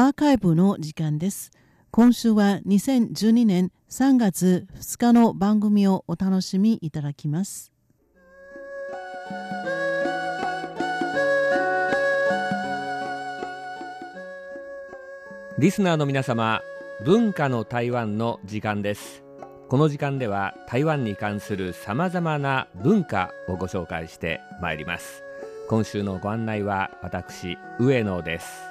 アーカイブの時間です。今週は2012年3月2日の番組をお楽しみいただきます。リスナーの皆様、文化の台湾の時間です。この時間では台湾に関するさまざまな文化をご紹介してまいります。今週のご案内は私上野です。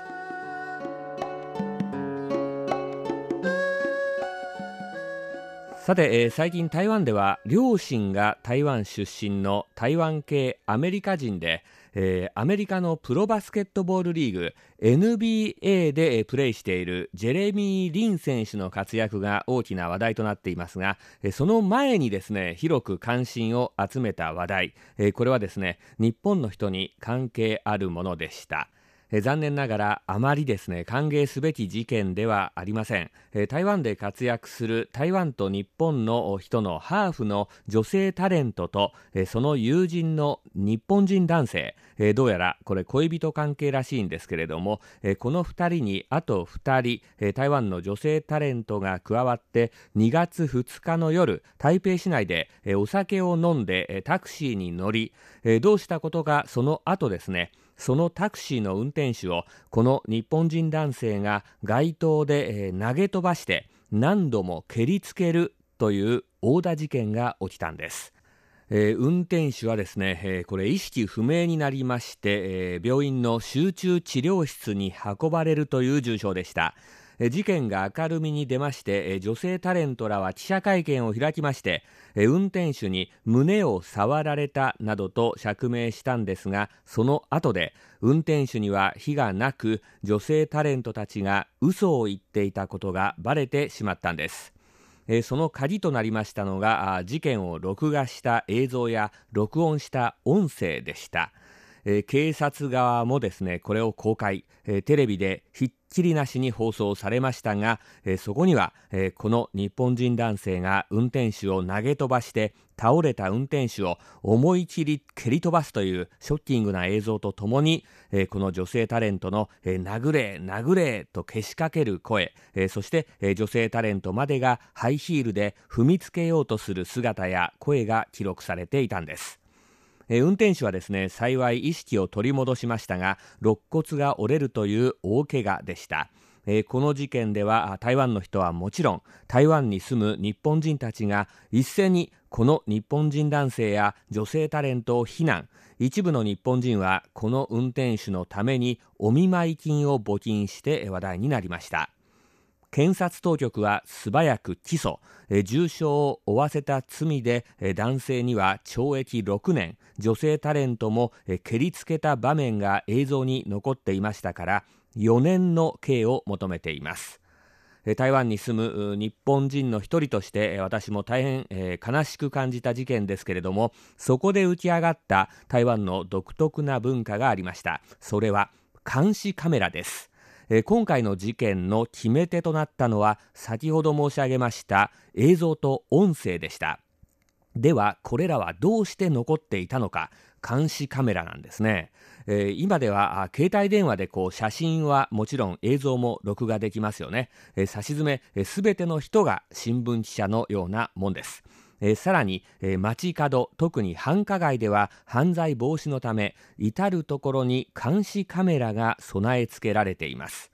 さて、えー、最近台湾では両親が台湾出身の台湾系アメリカ人で、えー、アメリカのプロバスケットボールリーグ NBA でプレーしているジェレミー・リン選手の活躍が大きな話題となっていますが、えその前にですね、広く関心を集めた話題え、これはですね、日本の人に関係あるものでした。え残念ながらあまりですね歓迎すべき事件ではありません、え台湾で活躍する台湾と日本の人のハーフの女性タレントと、えその友人の日本人男性、えどうやらこれ恋人関係らしいんですけれども、えこの2人にあと2人、え台湾の女性タレントが加わって2月2日の夜台北市内で、えお酒を飲んでタクシーに乗り、えどうしたことかその後ですねそのタクシーの運転手をこの日本人男性が街頭でえ投げ飛ばして何度も蹴りつけるという殴打事件が起きたんです。えー、運転手はですね、えー、これ意識不明になりまして、えー、病院の集中治療室に運ばれるという重傷でした。事件が明るみに出まして女性タレントらは記者会見を開きまして運転手に胸を触られたなどと釈明したんですがその後で運転手には非がなく女性タレントたちが嘘を言っていたことがバレてしまったんです。その鍵となりましたのが事件を録画した映像や録音した音声でした。えー、警察側もですねこれを公開、えー、テレビでひっきりなしに放送されましたが、えー、そこには、えこの日本人男性が運転手を投げ飛ばして倒れた運転手を思い切り蹴り飛ばすというショッキングな映像とともに、えこの女性タレントの、え殴れ殴れとけしかける声、えそして、え女性タレントまでがハイヒールで踏みつけようとする姿や声が記録されていたんです。え運転手はですね幸い意識を取り戻しましたが肋骨が折れるという大怪我でした。えこの事件では台湾の人はもちろん台湾に住む日本人たちが一斉にこの日本人男性や女性タレントを非難。一部の日本人はこの運転手のためにお見舞い金を募金して話題になりました。検察当局は素早く起訴、え重傷を負わせた罪でえ男性には懲役6年、女性タレントもえ蹴りつけた場面が映像に残っていましたから4年の刑を求めています。台湾に住む日本人の一人として私も大変え悲しく感じた事件ですけれどもそこで浮き上がった台湾の独特な文化がありました。それは監視カメラです。え今回の事件の決め手となったのは先ほど申し上げました映像と音声でした。ではこれらはどうして残っていたのか監視カメラなんですね、えー、今では携帯電話でこう写真はもちろん映像も録画できますよね、えー、差し詰めすべ、ての人が新聞記者のようなもんです。えー、さらに、えー、街角特に繁華街では犯罪防止のため至る所に監視カメラが備え付けられています。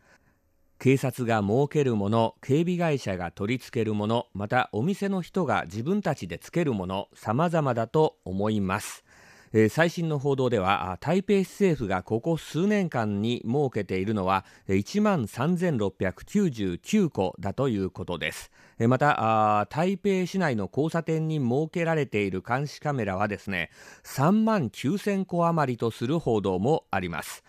警察が設けるもの警備会社が取り付けるものまたお店の人が自分たちでつけるもの様々だと思います。えー、最新の報道では台北市政府がここ数年間に設けているのは1万3699個だということです、えー、また台北市内の交差点に設けられている監視カメラはですね3万9000個余りとする報道もあります、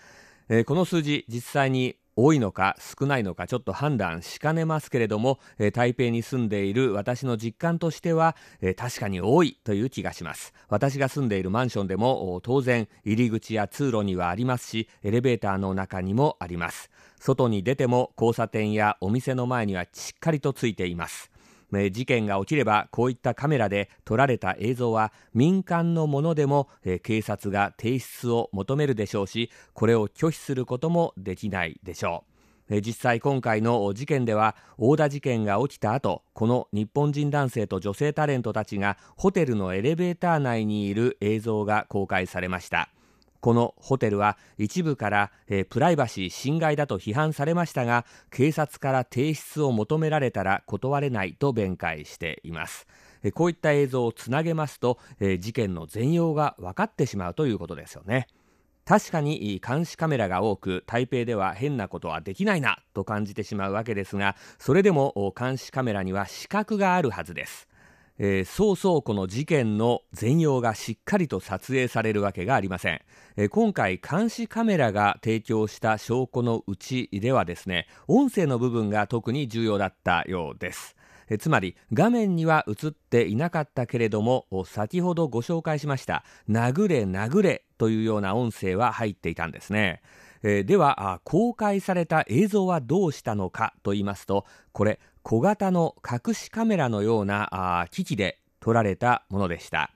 えー、この数字実際に多いのか少ないのかちょっと判断しかねますけれども、えー、台北に住んでいる私の実感としては、えー、確かに多いという気がします。私が住んでいるマンションでも当然入り口や通路にはありますしエレベーターの中にもあります。外に出ても交差点やお店の前にはしっかりとついています。事件が起きればこういったカメラで撮られた映像は民間のものでも警察が提出を求めるでしょうしこれを拒否することもできないでしょう。実際今回の事件では大田事件が起きた後この日本人男性と女性タレントたちがホテルのエレベーター内にいる映像が公開されました。このホテルは一部から、えー、プライバシー侵害だと批判されましたが警察から提出を求められたら断れないと弁解しています。えこういった映像をつなげますと、え事件の全容が分かってしまうということですよね。確かに監視カメラが多く台北では変なことはできないなと感じてしまうわけですがそれでも監視カメラには死角があるはずです。えー、そうそうこの事件の全容がしっかりと撮影されるわけがありません、えー、今回監視カメラが提供した証拠のうちではですね音声の部分が特に重要だったようです。えつまり画面には映っていなかったけれども先ほどご紹介しました殴れ殴れというような音声は入っていたんですね。えー、では公開された映像はどうしたのかと言いますとこれ小型の隠しカメラのような機器で撮られたものでした。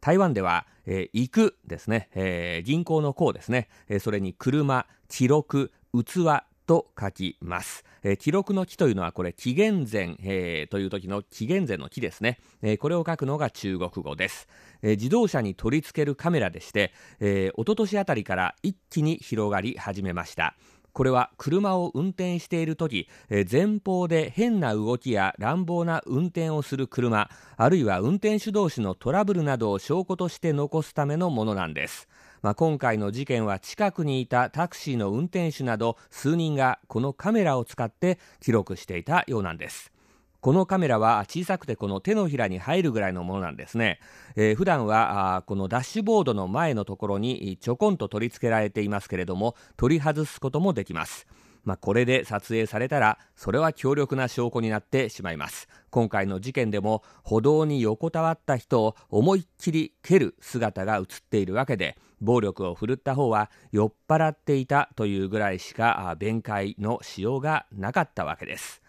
台湾では、えー、行くですね、えー、銀行の行ですね、えー、それに車記録器と書きます。えー、記録の木というのはこれ紀元前、えー、という時の紀元前の木ですね、えー、これを書くのが中国語です、え自動車に取り付けるカメラでして、えー、一昨年あたりから一気に広がり始めました。これは車を運転している時、え前方で変な動きや乱暴な運転をする車あるいは運転手同士のトラブルなどを証拠として残すためのものなんです。まあ、今回の事件は近くにいたタクシーの運転手など数人がこのカメラを使って記録していたようなんです。このカメラは小さくてこの手のひらに入るぐらいのものなんですね、えー、普段はこのダッシュボードの前のところにちょこんと取り付けられていますけれども取り外すこともできます。まあ、これで撮影されたらそれは強力な証拠になってしまいます。今回の事件でも歩道に横たわった人を思いっきり蹴る姿が映っているわけで暴力を振るった方は酔っ払っていたというぐらいしか弁解のしようがなかったわけです、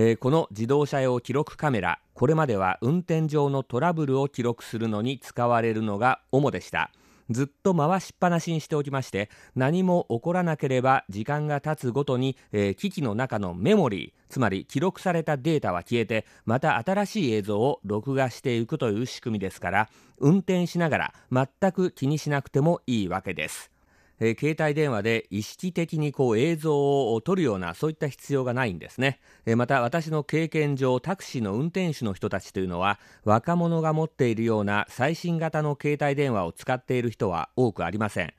えー、この自動車用記録カメラこれまでは運転上のトラブルを記録するのに使われるのが主でした。ずっと回しっぱなしにしておきまして何も起こらなければ時間が経つごとに、えー、機器の中のメモリーつまり記録されたデータは消えてまた新しい映像を録画していくという仕組みですから運転しながら全く気にしなくてもいいわけです。えー、携帯電話で意識的にこう映像を撮るようなそういった必要がないんですね、えー、また私の経験上タクシーの運転手の人たちというのは若者が持っているような最新型の携帯電話を使っている人は多くありません。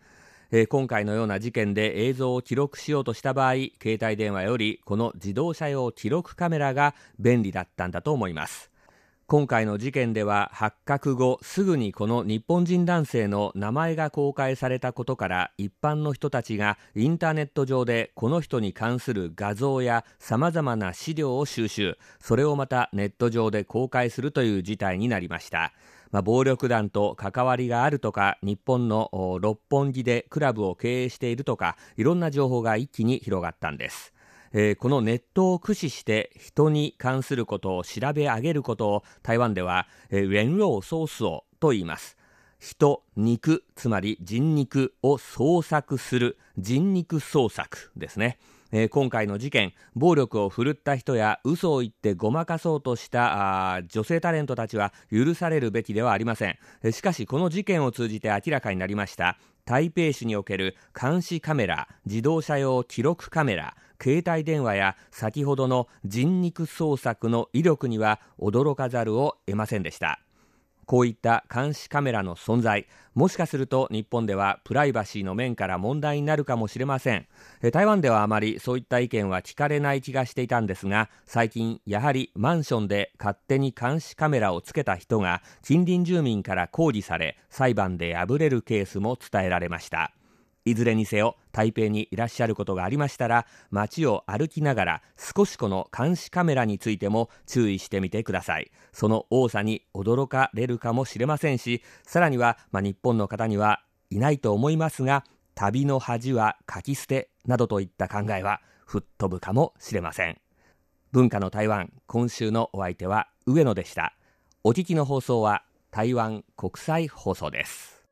えー、今回のような事件で映像を記録しようとした場合携帯電話よりこの自動車用記録カメラが便利だったんだと思います。今回の事件では発覚後すぐにこの日本人男性の名前が公開されたことから一般の人たちがインターネット上でこの人に関する画像やさまざまな資料を収集それをまたネット上で公開するという事態になりました。まあ、暴力団と関わりがあるとか日本の六本木でクラブを経営しているとかいろんな情報が一気に広がったんです。えー、このネットを駆使して人に関することを調べ上げることを台湾では、えー、ウェンローソースをと言います人、肉、つまり人肉を捜索する人肉捜索ですね。えー、今回の事件、暴力を振るった人や嘘を言ってごまかそうとした女性タレントたちは許されるべきではありません。えしかし、この事件を通じて明らかになりました台北市における監視カメラ、自動車用記録カメラ、携帯電話や先ほどの人肉捜索の威力には驚かざるを得ませんでした。こういった監視カメラの存在もしかすると日本ではプライバシーの面から問題になるかもしれません。台湾ではあまりそういった意見は聞かれない気がしていたんですが最近やはりマンションで勝手に監視カメラをつけた人が近隣住民から抗議され裁判で敗れるケースも伝えられました。いずれにせよ台北にいらっしゃることがありましたら街を歩きながら少しこの監視カメラについても注意してみてください。その多さに驚かれるかもしれませんしさらには、まあ、日本の方にはいないと思いますが旅の恥は書き捨てなどといった考えは吹っ飛ぶかもしれません。文化の台湾今週のお相手は上野でした。お聞きの放送は台湾国際放送です。